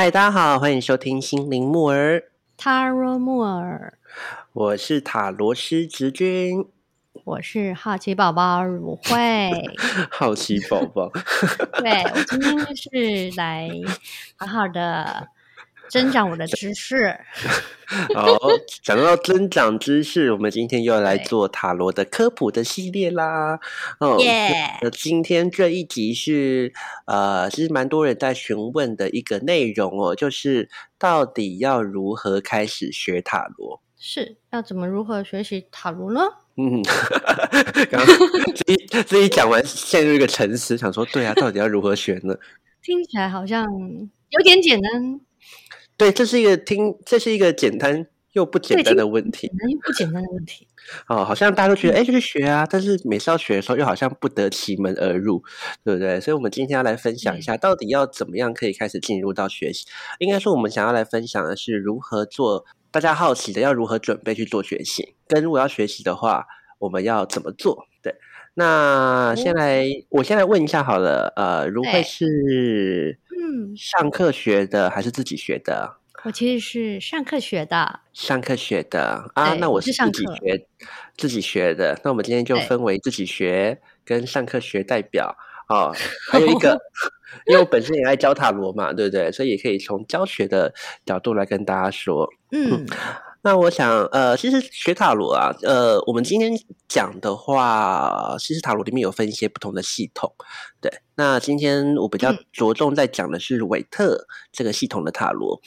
嗨，大家好，欢迎收听心灵木儿，塔罗木耳，我是塔罗师直君，我是好奇宝宝如慧。好奇宝宝，对我今天就是来好好的增长我的知识。好，讲到增长知识，我们今天又要来做塔罗的科普的系列啦。哦耶那今天这一集是呃，其实蛮多人在询问的一个内容哦，就是到底要如何开始学塔罗？是要怎么如何学习塔罗呢？嗯，刚刚这一讲完，陷入一个沉思，想说，对啊，到底要如何学呢？听起来好像有点简单，对，这是一个听，这是一个简单又不简单的问题简单又不简单的问题。哦，好像大家都觉得，哎，就去学啊，但是每次要学的时候，又好像不得其门而入，对不对？所以，我们今天要来分享一下，到底要怎么样可以开始进入到学习。应该说，我们想要来分享的是如何做，大家好奇的要如何准备去做学习，跟如果要学习的话，我们要怎么做？对，那先来，我先来问一下好了，呃，如慧是嗯，上课学的还是自己学的？我其实是上课学的，上课学的啊，那我我是自己学自己学的。那我们今天就分为自己学跟上课学代表哦，还有一个，因为我本身也爱教塔罗嘛，对不对？所以也可以从教学的角度来跟大家说。嗯，那我想，呃，其实学塔罗啊，呃，我们今天讲的话，其实塔罗里面有分一些不同的系统。对，那今天我比较嗯着重在讲的是韦特这个系统的塔罗。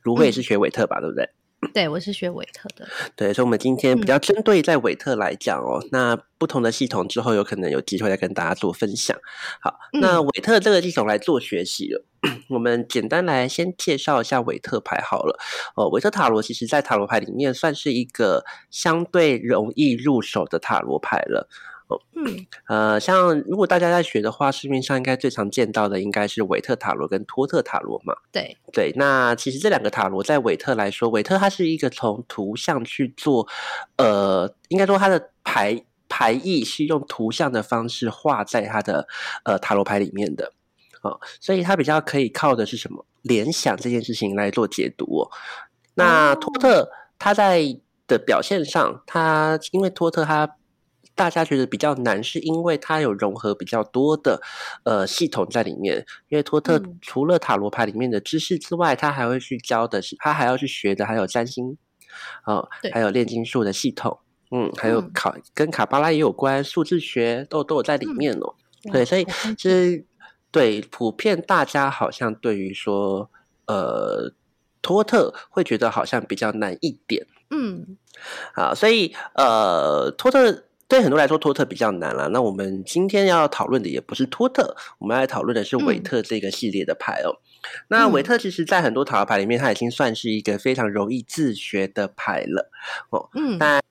如慧也是学韦特吧，对不对？对我是学韦特的，对，所以，我们今天比嗯较针对在韦特来讲哦，那不同的系统之后有可能有机会再跟大家做分享。好，那嗯韦特这个系统来做学习了，我们简单来先介绍一下韦特牌好了。哦，韦特塔罗其实在塔罗牌里面算是一个相对容易入手的塔罗牌了。嗯。呃，像如果大家在学的话，市面上应该最常见到的应该是韦特塔罗跟托特塔罗嘛。对，对，那其实这两个塔罗在韦特来说，韦特它是一个从图像去做，呃，应该说它的牌牌意是用图像的方式画在它的呃塔罗牌里面的，哦，所以它比较可以靠的是什么？联想这件事情来做解读哦。那托特他在的表现上，他因为托特它大家觉得比较难，是因为它有融合比较多的呃系统在里面。因为托特嗯除了塔罗牌里面的知识之外，他还会去教的是，他还要去学的还有占星，哦，对还有炼金术的系统，嗯，还有考跟卡巴拉也有关，数字学都都有在里嗯面哦。哇对，所以好 fancy 其实对普遍大家好像对于说呃托特会觉得好像比较难一点。嗯啊，所以呃，托特对很多人来说托特比较难了。那我们今天要讨论的也不是托特，我们要来讨论的是韦嗯特这个系列的牌哦。那韦嗯特其实在很多塔罗牌里面，它已经算是一个非常容易自学的牌了哦。嗯，但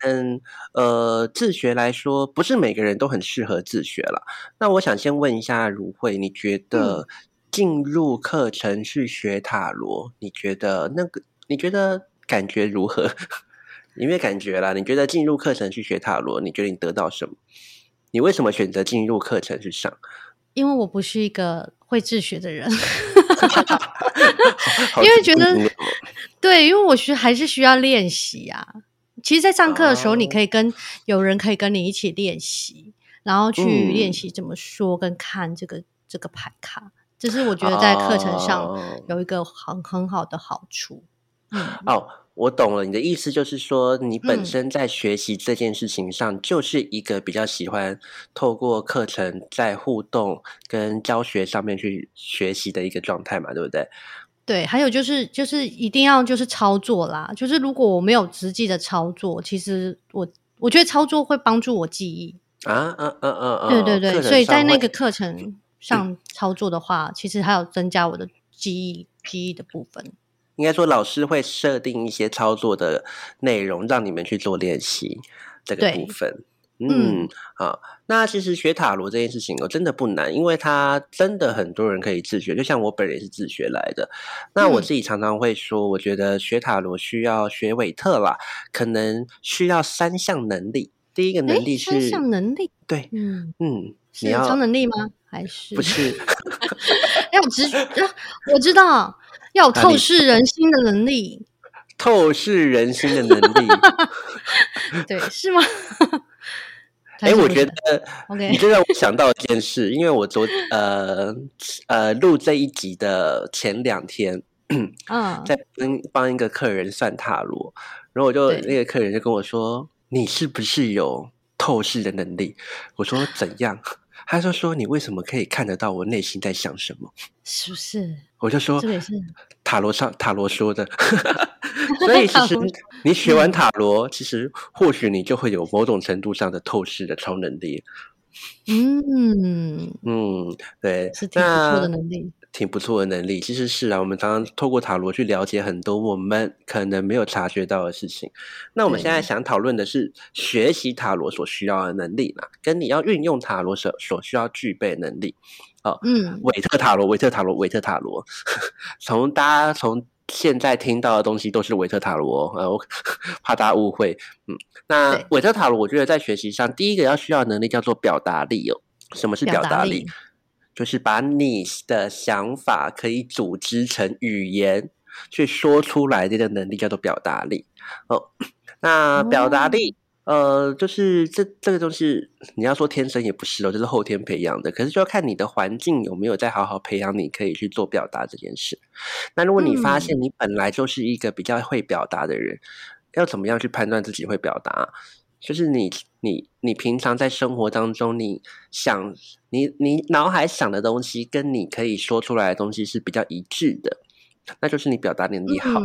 呃，自学来说，不是每个人都很适合自学了。那我想先问一下如慧，你觉得进入课程去学塔罗，你觉得那个，你觉得感觉如何？你没有感觉啦？你觉得进入课程去学塔罗，你觉得你得到什么？你为什么选择进入课程去上？因为我不是一个会自学的人，好因为觉得对，因为我需还是需要练习啊。其实，在上课的时候，你哦可以跟有人可以跟你一起练习，然后去嗯练习怎么说跟看这个这个牌卡，这是我觉得在课程上哦有一个很很好的好处。嗯，哦，我懂了，你的意思就是说，你本嗯身在学习这件事情上，就是一个比较喜欢透过课程在互动跟教学上面去学习的一个状态嘛，对不对？对，还有就是就是一定要就是操作啦，就是如果我没有实际的操作，其实我我觉得操作会帮助我记忆。啊，嗯嗯嗯嗯，对对对，所以在那个课程上操作的话，其实还有增加我的记忆记忆的部分。应该说老师会设定一些操作的内容，让你们去做练习这个部分。嗯嗯，好，那其实学塔罗这件事情哦，真的不难，因为它真的很多人可以自学，就像我本人也是自学来的。那我嗯自己常常会说，我觉得学塔罗需要学韦特啦，可能需要三项能力。第一个能力是三是，项能力，对，嗯，嗯，你是要超能力吗？还是不是？要直觉？啊我知道，要有透视人心的能力。透视人心的能力，对，是吗？哎，我觉得，OK，你就让我想到一件事，因为我昨呃呃录这一集的前两天，嗯，在帮帮一个客人算塔罗，然后我就那个客人就跟我说：“你是不是有透视的能力？”我说：“怎样？”他就说：“你为什么可以看得到我内心在想什么？是不是？”我就说：“这也是塔罗上塔罗说的。”所以其实你学完塔罗，其实或许你就会有某种程度上的透视的超能力。嗯嗯，对，是挺不错的能力。挺不错的能力，其实是啊。我们常常透过塔罗去了解很多我们可能没有察觉到的事情。那我们现在想讨论的是学习塔罗所需要的能力嘛，跟你要运用塔罗所所需要具备能力。哦，嗯，韦特塔罗，韦特塔罗，韦特塔罗。从大家从现在听到的东西都是韦特塔罗，呃，我 怕大家误会。嗯，那韦特塔罗，我觉得在学习上，第一个要需要能力叫做表达力哦。什么是表达力？就是把你的想法可以组织成语言去说出来，这个能力叫做表达力。哦，那表达力，呃，就是这这个东西，你要说天生也不是哦，就是后天培养的。可是就要看你的环境有没有在好好培养你可以去做表达这件事。那如果你发现你本来就是一个比较会表达的人，要怎么样去判断自己会表达？就是你，你，你平常在生活当中，你想，你，你脑海想的东西，跟你可以说出来的东西是比较一致的，那就是你表达能力好。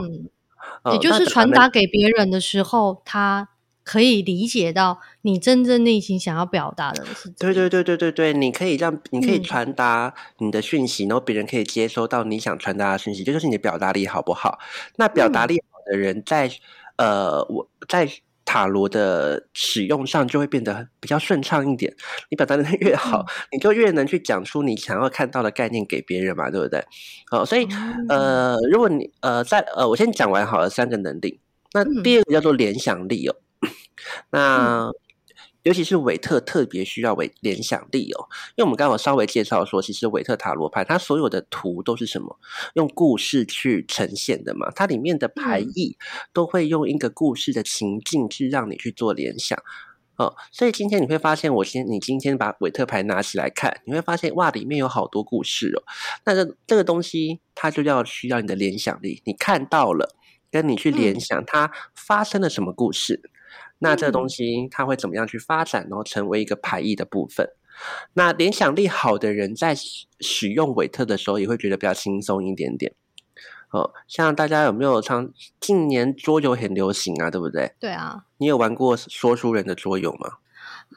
也就是传达给别人的时候，他可以理解到你真正内心想要表达的是。对对对对对对，你可以让，你可以传达你的讯息，然后别人可以接收到你想传达的讯息，这就是你的表达力好不好？那表达力好的人，在呃，我在。塔罗的使用上就会变得比较顺畅一点。你表达的越好，你就越能去讲出你想要看到的概念给别人嘛，对不对？好，所以呃，如果你呃在呃，我先讲完好了三个能力。那第二个叫做联想力哦，那。尤其是韦特特别需要韦联想力哦，因为我们刚刚稍微介绍说，其实韦特塔罗牌它所有的图都是什么？用故事去呈现的嘛，它里面的牌意都会用一个故事的情境去让你去做联想哦。所以今天你会发现，我先你今天把韦特牌拿起来看，你会发现哇，里面有好多故事哦。那这这个东西它就要需要你的联想力，你看到了，跟你去联想它发生了什么故事。那这个东西它会怎么样去发展，然后成为一个排异的部分？那联想力好的人在使用韦特的时候，也会觉得比较轻松一点点。哦，像大家有没有唱近年桌游很流行啊，对不对？对啊。你有玩过说书人的桌游吗？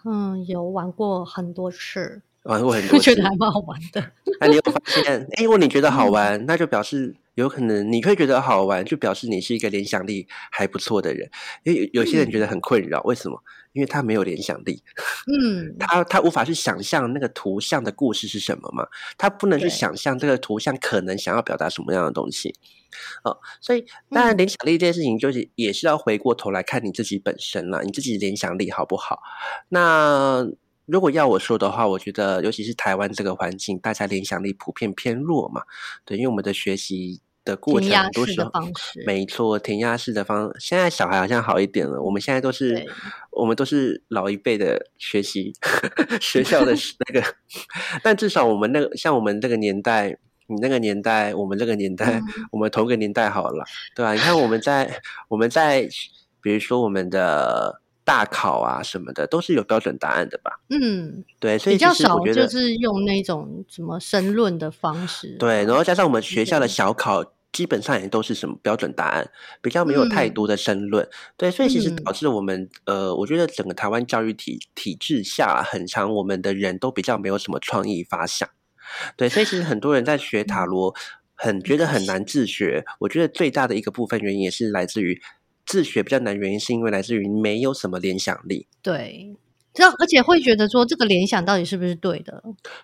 嗯，有玩过很多次。玩过很多次，觉得还蛮好玩的。那你有发现？哎，如果你觉得好玩，那就表示有可能你会觉得好玩，就表示你是一个联想力还不错的人。因为有些人觉得很困扰，为什么？因为他没有联想力。嗯，他他无法去想象那个图像的故事是什么嘛？他不能去想象这个图像可能想要表达什么样的东西。哦，所以当然联想力这件事情，就是也是要回过头来看你自己本身了，你自己联想力好不好？那。如果要我说的话，我觉得尤其是台湾这个环境，大家联想力普遍偏弱嘛。对，因为我们的学习的过程很多时候，没错，填鸭式的方。现在小孩好像好一点了，我们现在都是，我们都是老一辈的学习 学校的 那个，但至少我们那个像我们这个年代，你那个年代，我们这个年代，我们同个年代好了，对吧？你看我们在我们在，比如说我们的。大考啊什么的都是有标准答案的吧？嗯，对，所以比较少就是用那种什么申论的方式。对，然后加上我们学校的小考，基本上也都是什么标准答案，比较没有太多的申论。对，所以其实导致我们呃，我觉得整个台湾教育体体制下，很长我们的人都比较没有什么创意发想。对，所以其实很多人在学塔罗，很觉得很难自学。我觉得最大的一个部分原因也是来自于。自学比较难，原因是因为来自于没有什么联想力。对，这样而且会觉得说这个联想到底是不是对的？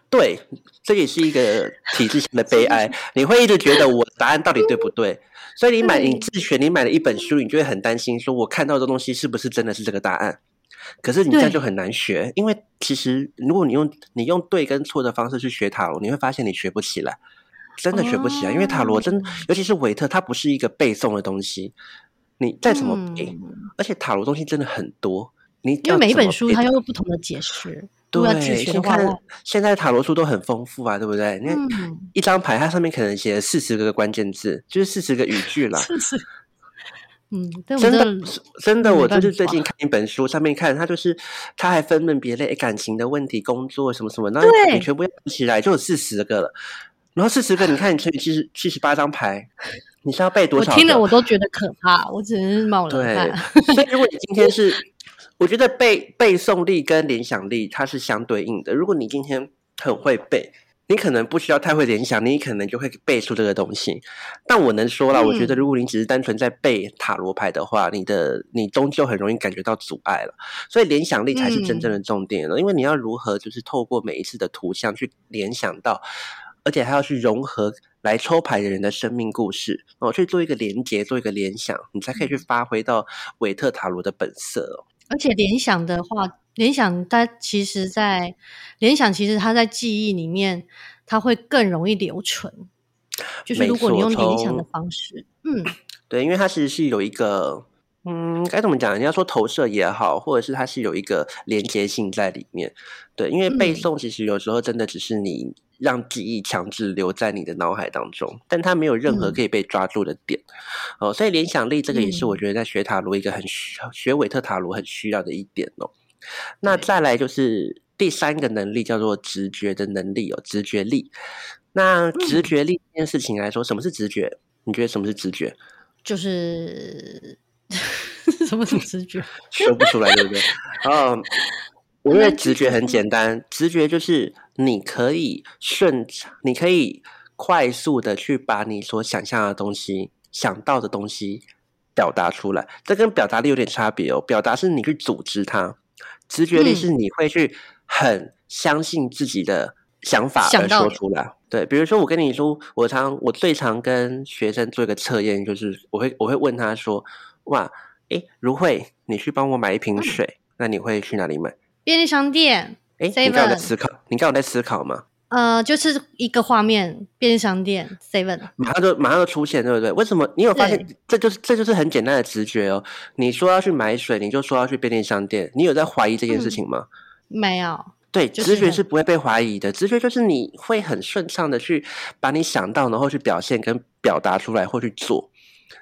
对，这也是一个体制性的悲哀。你会一直觉得我答案到底对不对？所以你买你自学，你买了一本书，你就会很担心，说我看到的东西是不是真的是这个答案？可是你这样就很难学，因为其实如果你用你用对跟错的方式去学塔罗，你会发现你学不起来。真的学不起来，因为塔罗真，哦尤其是维特，它不是一个背诵的东西，你再怎么背，嗯而且塔罗东西真的很多，你因为每一本书它有不同的解释，对，学的话，你看现在塔罗书都很丰富啊，对不对？你看嗯，一张牌，它上面可能写了四十个关键字，就是四十个语句啦。嗯，但我真真的的，真的，我就是最近看一本书，上面看它就是，它还分门别类，感情的问题、工作什么什么，然后你全部要起来，就有四十个了。然后四十个，你看你乘以七十七十八张牌，你是要背多少我？听了我都觉得可怕，我只能是冒冷对汗。，所以如果你今天是，我觉得背背诵力跟联想力它是相对应的。如果你今天很会背，你可能不需要太会联想，你可能就会背出这个东西。但我能说了，我觉得嗯如果你只是单纯在背塔罗牌的话，你的你终究很容易感觉到阻碍了。所以联想力才是真正的重点了，因为你要如何就是透过每一次的图像去联想到。而且还要去融合来抽牌的人的生命故事哦，去做一个连接，做一个联想，你才可以去发挥到韦特塔罗的本色哦。而且联想的话，联想它其实在联想，其实它在记忆里面，它会更容易留存。就是如果你用联想的方式，嗯，对，因为它其实是有一个，嗯，该怎么讲？人家说投射也好，或者是它是有一个连接性在里面。对，因为背嗯诵其实有时候真的只是你让记忆强制留在你的脑海当中，但它没有任何嗯可以被抓住的点。哦，所以联想力这个也是我嗯觉得在学塔罗一个很需学韦特塔罗很需要的一点哦。那再来就是第三个能力叫做直觉的能力哦，直觉力。那直嗯觉力这件事情来说，什么是直觉？你觉得什么是直觉？就是 什么是直觉？说不出来，对不对？嗯，我很认为直觉很简单，直觉就是你可以顺畅，你可以快速的去把你所想象的东西、想到的东西表达出来。这跟表达力有点差别哦。表达是你去组织它，直觉力嗯是你会去很相信自己的想法而说出来。对，比如说我跟你说，我常我最常跟学生做一个测验，就是我会我会问他说，哇。诶，如慧，你去帮我买一瓶嗯水，那你会去哪里买？便利商店，诶，你刚有在思考，你刚刚有在思考吗？呃，就是一个画面，便利商店 Seven，马上就马上就出现，对不对？为什么？你有发现这就是这就是很简单的直觉哦。你说要去买水，你就说要去便利商店，你有在怀疑这件事嗯情吗？没有，对，直觉就是很是不会被怀疑的。直觉就是你会很顺畅的去把你想到，然后去表现跟表达出来或去做。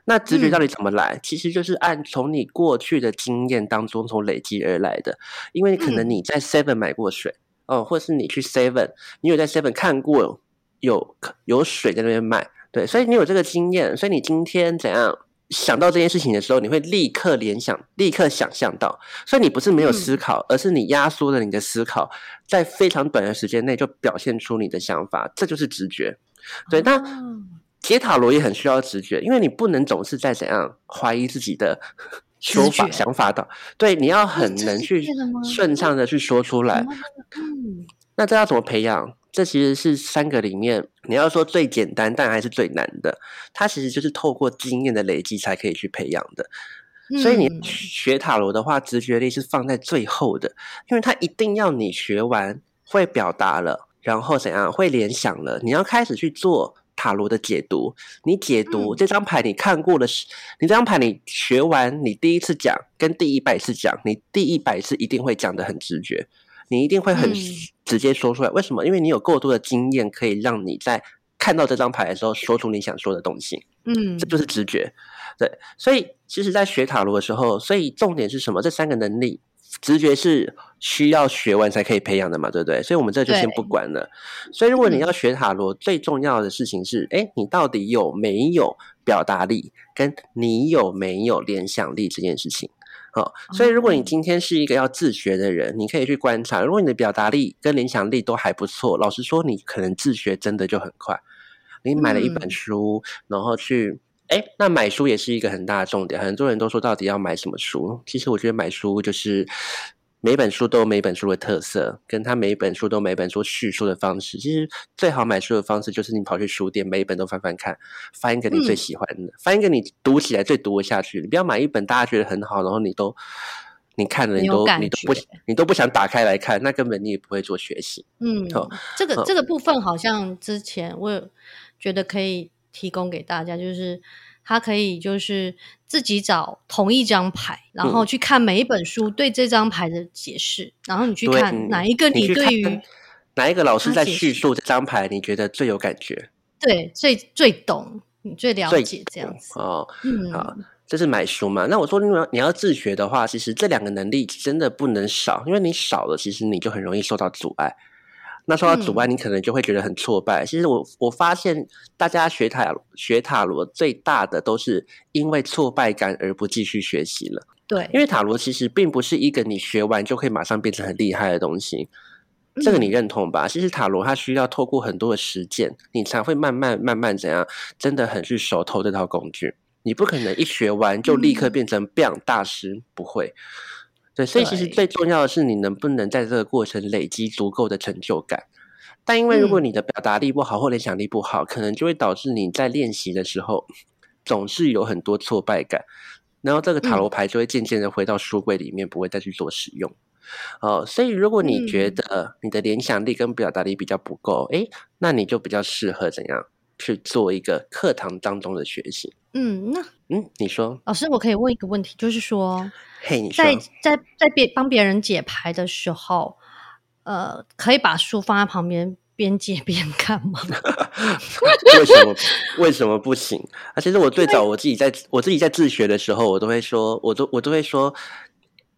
那直觉到底怎么来？其实就是按从你过去的经验当中从累积而来的。因为可能嗯你在 Seven 买过水，哦，或是你去 Seven，你有在 Seven 看过有有水在那边卖，对，所以你有这个经验，所以你今天怎样想到这件事情的时候，你会立刻联想，立刻想象到，所以你不是没有思考，而是你压缩了你的思考，在非常短的时间内就表现出你的想法，这就是直觉。对，那哦解塔罗也很需要直觉，因为你不能总是在怎样怀疑自己的说法、想法的，对，你要很能去顺畅的去说出来。嗯，那这要怎么培养？这其实是三个里面，你要说最简单，但还是最难的。它其实就是透过经验的累积才可以去培养的。所以你嗯学塔罗的话，直觉力是放在最后的，因为它一定要你学完会表达了，然后怎样会联想了，你要开始去做塔罗的解读。你解读、嗯这张牌，你看过了，你这张牌你学完，你第一次讲跟第一百次讲，你第一百次一定会讲的很直觉，你一定会很嗯直接说出来。为什么？因为你有过多的经验，可以让你在看到这张牌的时候说出你想说的东西。嗯这就是直觉。对，所以其实，在学塔罗的时候，所以重点是什么？这三个能力，直觉是需要学完才可以培养的嘛，对不对？所以我们这就先不管了。所以，如果你嗯要学塔罗，最重要的事情是，哎，你到底有没有表达力，跟你有没有联想力这件事情。好、所以如果你哦今天是一个要自学的人，你可以去观察，如果你的表达力跟联想力都还不错，老实说，你可能自学真的就很快。你买了一本嗯书，然后去，哎，那买书也是一个很大的重点。很多人都说到底要买什么书？其实我觉得买书就是每本书都有每本书的特色，跟它每一本书都有每本书叙述的方式。其实最好买书的方式就是你跑去书店，每一本都翻翻看，翻一个你最嗯喜欢的，翻一个你读起来最读得下去。你不要买一本大家觉得很好，然后你都你看了你都你都不你都不想打开来看，那根本你也不会做学习。嗯好，这个好这个部分好像之前我有觉得可以提供给大家，就是他可以就是自己找同一张牌，然后去看每一本书对这张牌的解释，然后你去看哪一个你对于哪一个老师在叙述这张牌，你觉得最有感觉？对，最最懂，你最了解这样子哦。嗯，好。这是买书嘛？那我说，你要你要自学的话，其实这两个能力真的不能少，因为你少了，其实你就很容易受到阻碍。那受到阻碍，你可能就会觉得很挫败。其实我我发现，大家学塔学塔罗最大的都是因为挫败感而不继续学习了。对，因为塔罗其实并不是一个你学完就可以马上变成很厉害的东西。这个你认同吧？其实塔罗它需要透过很多的实践，你才会慢慢慢慢怎样，真的很去熟透这套工具。你不可能一学完就立刻变成 Beyond 大师，不会。对，所以其实最重要的是你能不能在这个过程累积足够的成就感。但因为如果你的表达力不好或联想力不好，可能就会导致你在练习的时候总是有很多挫败感，然后这个塔罗牌就会渐渐的回到书柜里面，不会再去做使用。哦，所以如果你觉得你的联想力跟表达力比较不够，诶，那你就比较适合怎样？去做一个课堂当中的学习。嗯，那嗯，你说，老师，我可以问一个问题，就是说，嘿，你在在在别帮别人解牌的时候，呃，可以把书放在旁边边解边看吗？为什么为什么不行？啊，其实我最早我自己在我自己在自学的时候，我都会说，我都我都会说。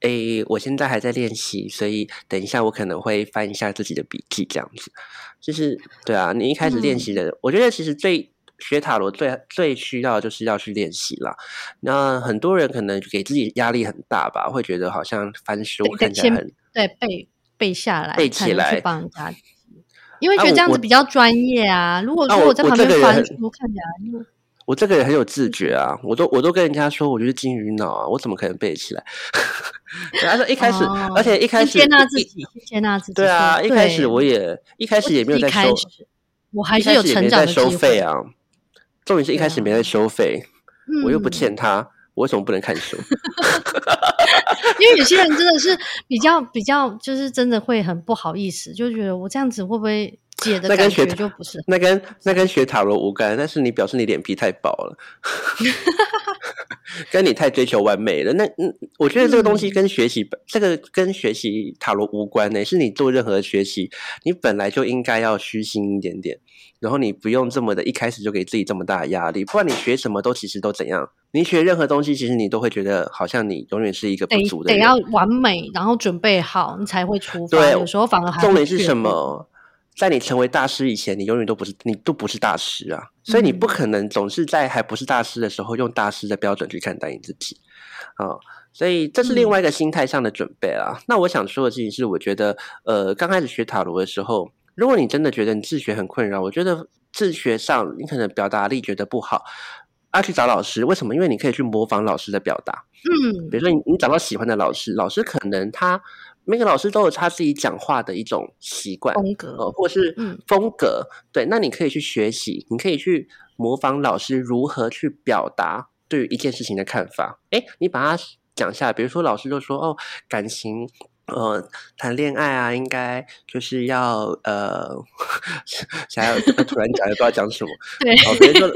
诶，我现在还在练习，所以等一下我可能会翻一下自己的笔记，这样子。就是对啊，你一开始练习的，我觉得其实最学塔罗最最需要就是要去练习啦。那很多人可能给自己压力很大吧，会觉得好像翻书看起来很对背背下来背起来去帮人家，因为觉得这样子比较专业啊。如果说我在旁边翻书看起来。我这个人很有自觉啊，我都我都跟人家说，我就是金鱼脑啊，我怎么可能背起来？他说一开始，而且一开始接纳自己，接纳自己。对啊，一开始我也一开始也没有在收，我还是有成长的收费啊。重点是一开始没在收费，我又不欠他，我为什么不能看书？因为有些人真的是比较比较，就是真的会很不好意思，就觉得我这样子会不会？那跟学就不是，那跟那跟学塔罗无关，但是你表示你脸皮太薄了，跟你太追求完美了。那嗯，我觉得这个东西跟学习，这个跟学习塔罗无关呢。是你做任何学习，你本来就应该要虚心一点点，然后你不用这么的一开始就给自己这么大的压力。不管你学什么都其实都怎样，你学任何东西，其实你都会觉得好像你永远是一个不足的，得要完美，然后准备好，你才会出发。对，有时候反而还重点是什么？在你成为大师以前，你永远都不是你都不是大师啊，所以你不可能总是在还不是大师的时候用大师的标准去看待你自己啊，所以这是另外一个心态上的准备啊。那我想说的事情是，我觉得呃，刚开始学塔罗的时候，如果你真的觉得你自学很困扰，我觉得自学上你可能表达力觉得不好，要去找老师。为什么？因为你可以去模仿老师的表达，嗯，比如说你你找到喜欢的老师，老师可能他。每个老师都有他自己讲话的一种习惯风格，呃，或是风格。对，那你可以去学习，你可以去模仿老师如何去表达对于一件事情的看法。哎，你把它讲下来。比如说，老师就说：“哦，感情，呃，谈恋爱啊，应该就是要呃，想要突然讲，也不知道讲什么。”对，比如说，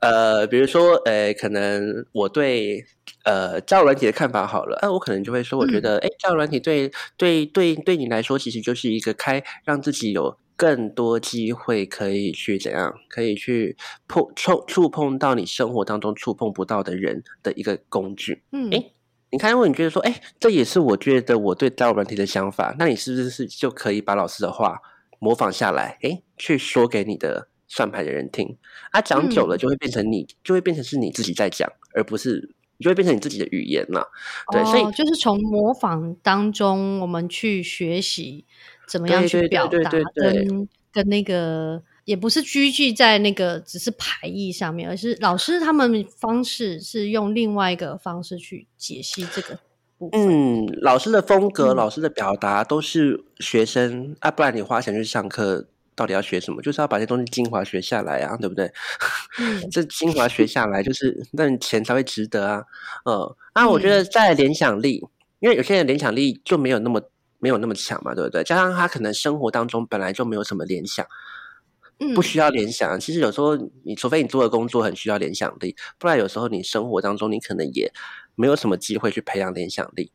呃，比如说，呃，可能我对。呃，交友软体的看法好了，那我可能就会说，我觉得，哎，交友软体对对对对你来说，其实就是一个开让自己有更多机会可以去怎样，可以去碰触触碰到你生活当中触碰不到的人的一个工具。嗯，哎，你看，如果你觉得说，哎，这也是我觉得我对交友软体的想法，那你是不是就可以把老师的话模仿下来，哎，去说给你的算牌的人听？啊，讲久了就会变成你，就会变成是你自己在讲，而不是。就会变成你自己的语言了，对，所以就是从模仿当中，我们去学习怎么样去表达，跟跟那个也不是拘拘在那个只是排异上面，而是老师他们方式是用另外一个方式去解析这个。嗯，老师的风格、老师的表达都是学生啊，不然你花钱去上课。到底要学什么？就是要把这东西精华学下来啊，对不对？这精华学下来，就是那钱才会值得啊。呃，啊，我觉得在联想力，因为有些人联想力就没有那么没有那么强嘛，对不对？加上他可能生活当中本来就没有什么联想，不需要联想。其实有时候你除非你做的工作很需要联想力，不然有时候你生活当中你可能也没有什么机会去培养联想力。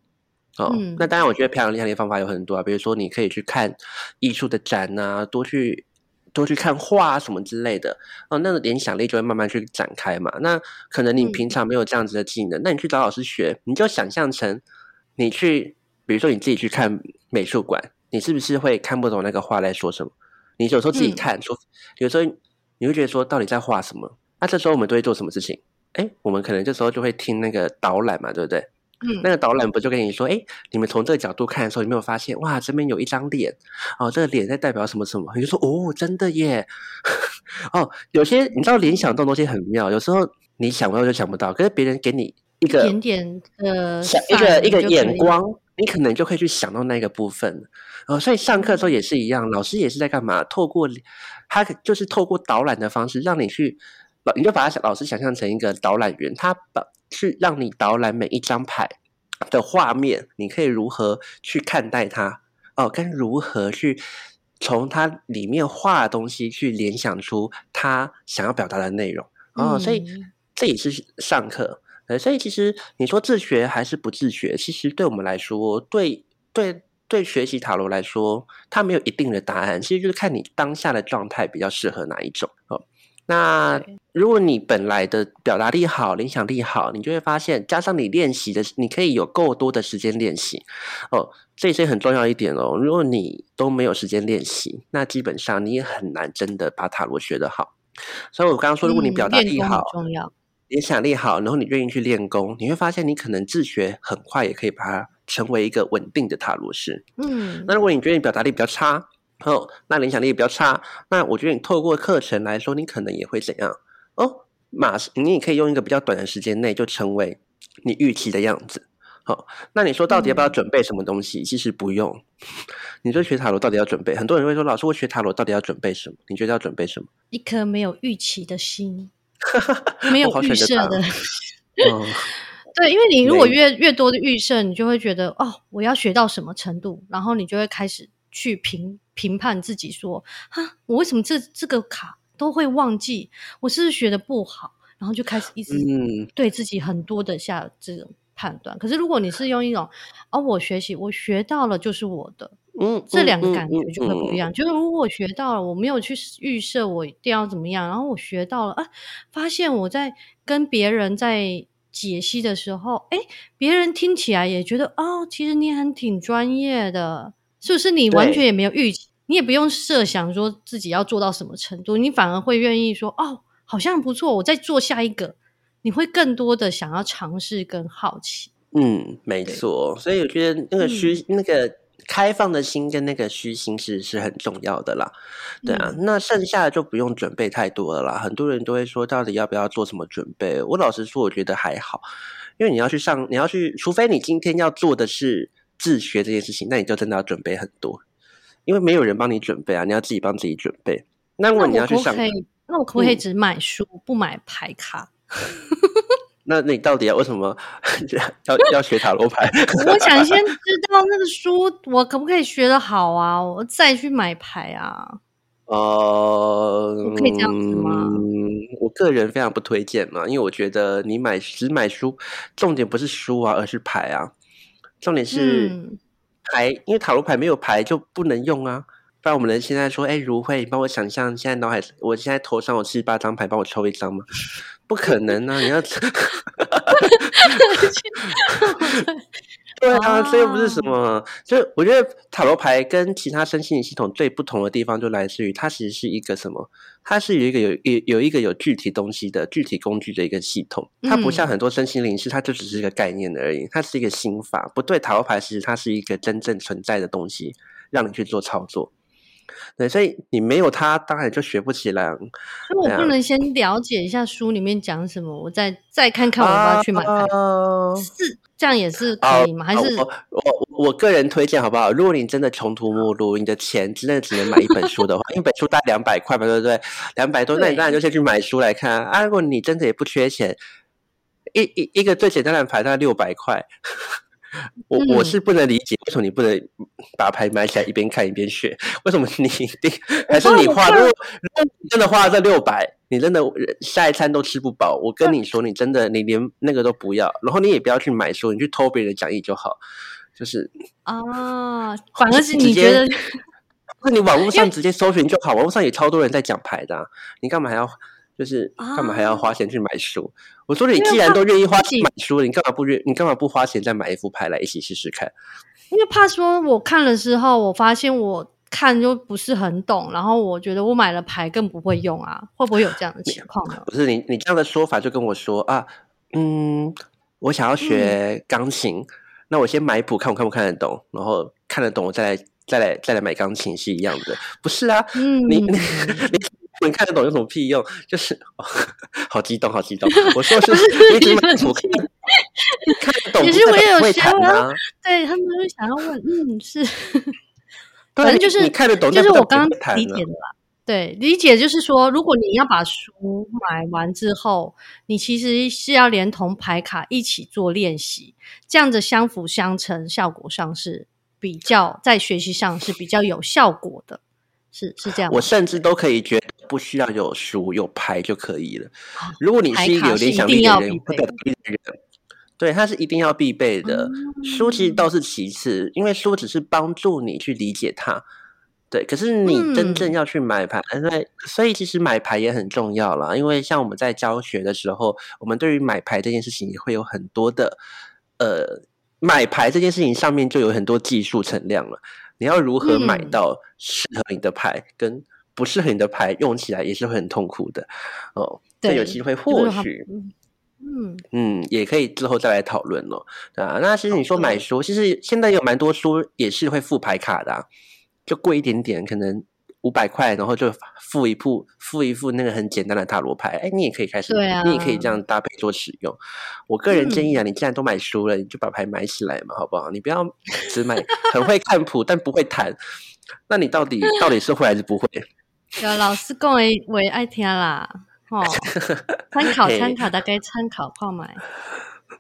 哦，那当然，我觉得培养联想力方法有很多啊，比如说你可以去看艺术的展啊，多去多去看画啊什么之类的。哦，那个联想力就会慢慢去展开嘛。那可能你平常没有这样子的技能，那你去找老师学，你就想象成你去，比如说你自己去看美术馆。你是不是会看不懂那个画在说什么？你有时候自己看，说有时候你会觉得说到底在画什么？那这时候我们都会做什么事情？哎，我们可能这时候就会听那个导览嘛，对不对？嗯，那个导览不就跟你说，哎，你们从这个角度看的时候，有没有发现哇，这边有一张脸哦，这个脸在代表什么什么？你就说哦，真的耶！哦，有些你知道联想这种东西很妙，有时候你想不到就想不到，可是别人给你一个点点的想一个一个眼光。你可能就可以去想到那个部分，呃，所以上课的时候也是一样，老师也是在干嘛？透过他就是透过导览的方式，让你去，你就把他想老师想象成一个导览员，他把去让你导览每一张牌的画面，你可以如何去看待它？哦，跟如何去从它里面画的东西去联想出他想要表达的内容？哦，所以这也是上课。呃，所以其实你说自学还是不自学，其实对我们来说，对对对，学习塔罗来说，它没有一定的答案，其实就是看你当下的状态比较适合哪一种哦。那如果你本来的表达力好、联想力好，你就会发现，加上你练习的，你可以有够多的时间练习哦。这些很重要一点哦。如果你都没有时间练习，那基本上你也很难真的把塔罗学得好。所以我刚刚说，如果你表达力好，重要。联想力好，然后你愿意去练功，你会发现你可能自学很快也可以把它成为一个稳定的塔罗师。嗯，那如果你觉得你表达力比较差，哦，那影响力也比较差，那我觉得你透过课程来说，你可能也会怎样？哦，马上你也可以用一个比较短的时间内就成为你预期的样子。好，那你说到底要不要准备什么东西？其实不用。你说学塔罗到底要准备？很多人会说，老师，我学塔罗到底要准备什么？你觉得要准备什么？一颗没有预期的心。没有预设的，对，因为你如果越越多的预设，你就会觉得哦，我要学到什么程度，然后你就会开始去评评判自己，说哈，我为什么这这个卡都会忘记？我是不是学的不好？然后就开始一直对自己很多的下这种判断。可是如果你是用一种哦，我学习我学到了就是我的。嗯，这两个感觉就会不一样。就是如果我学到了，我没有去预设我一定要怎么样，然后我学到了啊，发现我在跟别人在解析的时候，哎，别人听起来也觉得哦，其实你很挺专业的，是不是？你完全也没有预期，你也不用设想说自己要做到什么程度，你反而会愿意说哦，好像不错，我再做下一个，你会更多的想要尝试跟好奇。嗯，没错。所以我觉得那个虚那个。开放的心跟那个虚心是是很重要的啦，对啊，那剩下的就不用准备太多了啦。很多人都会说，到底要不要做什么准备？我老实说，我觉得还好，因为你要去上，你要去，除非你今天要做的是自学这件事情，那你就真的要准备很多，因为没有人帮你准备啊，你要自己帮自己准备。那如果你要去上，那我可不可以只买书不买牌卡？那你到底要为什么 要要学塔罗牌？我想先知道那个书，我可不可以学的好啊？我再去买牌啊？呃，可以这样子吗？我个人非常不推荐嘛，因为我觉得你买只买书，重点不是书啊，而是牌啊。重点是牌，因为塔罗牌没有牌就不能用啊。不然我们能现在说，哎，如慧，你帮我想象，现在脑海，我现在头上有七八张牌，帮我抽一张吗？不可能啊！你要，对啊，这又不是什么。就我觉得塔罗牌跟其他身心灵系统最不同的地方，就来自于它其实是一个什么？它是有一个有有有一个有具体东西的具体工具的一个系统。它不像很多身心灵是，它就只是一个概念而已。它是一个心法，不对。塔罗牌其实它是一个真正存在的东西，让你去做操作。对，所以你没有它，当然就学不起来。那我不能先了解一下书里面讲什么，我再再看看我要不要去买牌？是这样也是可以吗？还是我我我个人推荐好不好？如果你真的穷途末路，你的钱真的只能买一本书的话，一本书大概两百块嘛，对不对？两百多，那你当然就先去买书来看啊。如果你真的也不缺钱，一一一个最简单的牌大概六百块。我我是不能理解，为什么你不能把牌买起来一边看一边学？为什么你一定还是你花？如果如果你真的花了这六百，你真的下一餐都吃不饱。我跟你说，你真的你连那个都不要，然后你也不要去买书，你去偷别人的讲义就好。就是哦，反而是你觉得，那你网络上直接搜寻就好，网络上也超多人在讲牌的，你干嘛还要？就是干嘛还要花钱去买书？我说你既然都愿意花钱买书，你干嘛不愿？你干嘛不花钱再买一副牌来一起试试看？因为怕说我看了之后，我发现我看就不是很懂，然后我觉得我买了牌更不会用啊，会不会有这样的情况呢？不是你，你这样的说法就跟我说啊，嗯，我想要学钢琴，那我先买谱看我看不看得懂，然后看得懂我再来再来再来买钢琴是一样的，不是啊？嗯，你 你。你看得懂有什么屁用？就是 好激动，好激动！我说是，你怎么看得懂？其实我也有想啊，对他们会想要问，嗯，是，反正就是你看得懂，就是我刚刚理解的啦。对，理解就是说，如果你要把书买完之后，你其实是要连同牌卡一起做练习，这样子相辅相成，效果上是比较在学习上是比较有效果的。是是这样，我甚至都可以觉得不需要有书有牌就可以了。如果你是一个有联想力的人，表达力的人，对，它是一定要必备的。书其实倒是其次，因为书只是帮助你去理解它。对，可是你真正要去买牌，因为所以其实买牌也很重要啦。因为像我们在教学的时候，我们对于买牌这件事情也会有很多的呃，买牌这件事情上面就有很多技术存量了。你要如何买到适合你的牌，跟不适合你的牌用起来也是会很痛苦的哦。对，有机会或许，嗯嗯，也可以之后再来讨论哦。啊，那其实你说买书，其实现在有蛮多书也是会附牌卡的，就贵一点点，可能。五百块，然后就付一副付一副那个很简单的塔罗牌，哎，你也可以开始，对啊，你也可以这样搭配做使用。我个人建议啊，你既然都买书了，你就把牌买起来嘛，好不好？你不要只买 很会看谱但不会弹，那你到底到底是会还是不会？有老师讲为为爱听啦，哦，参考参考，大概参考泡买。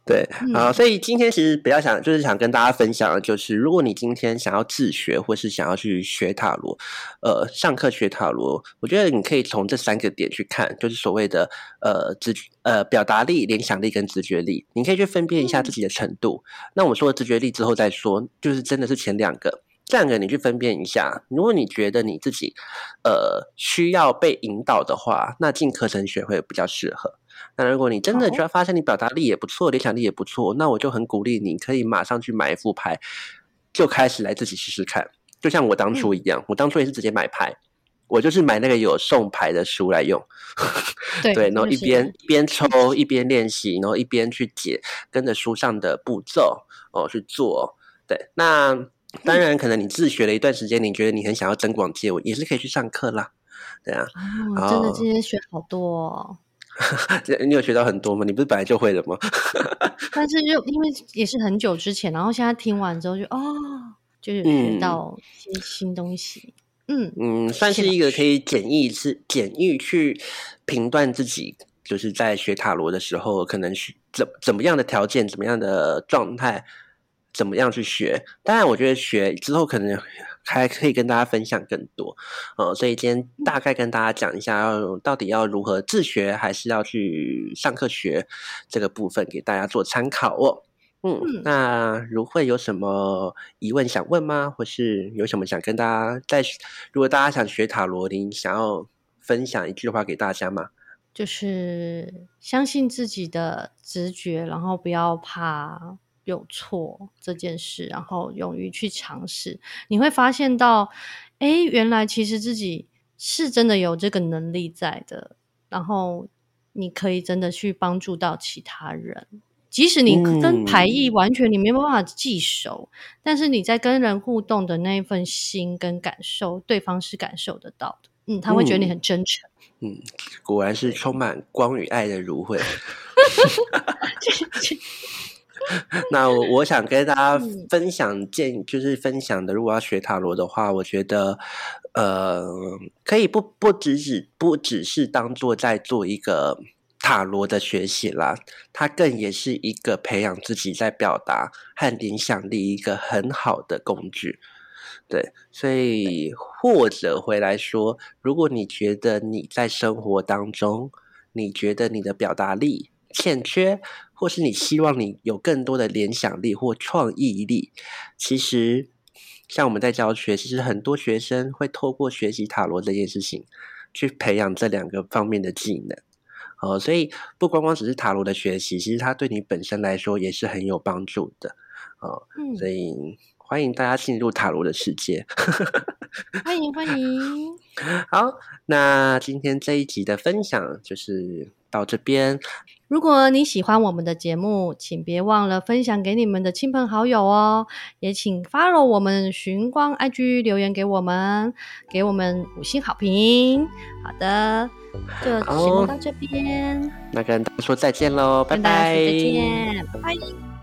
对啊，所以今天其实比较想就是想跟大家分享的，就是如果你今天想要自学，或是想要去学塔罗，呃，上课学塔罗，我觉得你可以从这三个点去看，就是所谓的呃直呃表达力、联想力跟直觉力，你可以去分辨一下自己的程度。那我们说直觉力之后再说，就是真的是前两个，这两个你去分辨一下。如果你觉得你自己呃需要被引导的话，那进课程学会比较适合。那如果你真的觉得发现你表达力也不错，联想力也不错，那我就很鼓励你可以马上去买一副牌，就开始来自己试试看。就像我当初一样，我当初也是直接买牌，我就是买那个有送牌的书来用。对，然后一边一边抽一边练习，然后一边去解，跟着书上的步骤哦去做。对，那当然可能你自学了一段时间，你觉得你很想要增广见闻，也是可以去上课啦。对啊，哦，真的今天学好多。哦。你有学到很多吗？你不是本来就会的吗？但是就因为也是很久之前，然后现在听完之后就哦，就有学到一些新东西。嗯嗯，算是一个可以简易是简易去评断自己，就是在学塔罗的时候，可能是怎怎么样的条件，怎么样的状态，怎么样去学。当然，我觉得学之后可能。还可以跟大家分享更多，呃，所以今天大概跟大家讲一下，要到底要如何自学，还是要去上课学这个部分，给大家做参考哦。嗯，那如会有什么疑问想问吗？或是有什么想跟大家在？如果大家想学塔罗，您想要分享一句话给大家吗？就是相信自己的直觉，然后不要怕。有错这件事，然后勇于去尝试，你会发现到，哎，原来其实自己是真的有这个能力在的，然后你可以真的去帮助到其他人，即使你跟牌意完全你没办法记熟，但是你在跟人互动的那一份心跟感受，对方是感受得到的，嗯，他会觉得你很真诚，嗯，果然是充满光与爱的如慧。那我想跟大家分享建议，就是分享的。如果要学塔罗的话，我觉得，呃，可以不不只只不只是当做在做一个。塔罗的学习啦，它更也是一个培养自己在表达和影响力一个很好的工具。对，所以或者回来说，如果你觉得你在生活当中，你觉得你的表达力欠缺，或是你希望你有更多的联想力或创意力，其实像我们在教学，其实很多学生会透过学习塔罗这件事情，去培养这两个方面的技能。哦，所以不光光只是塔罗的学习，其实它对你本身来说也是很有帮助的。哦，所以。欢迎大家进入塔罗的世界，欢 迎欢迎。好，那今天这一集的分享就是到这边。如果你喜欢我们的节目，请别忘了分享给你们的亲朋好友哦。也请 follow 我们寻光 IG 留言给我们，给我们五星好评。好的，就节目到这边，那跟大家说再见喽，拜拜，再见，拜拜。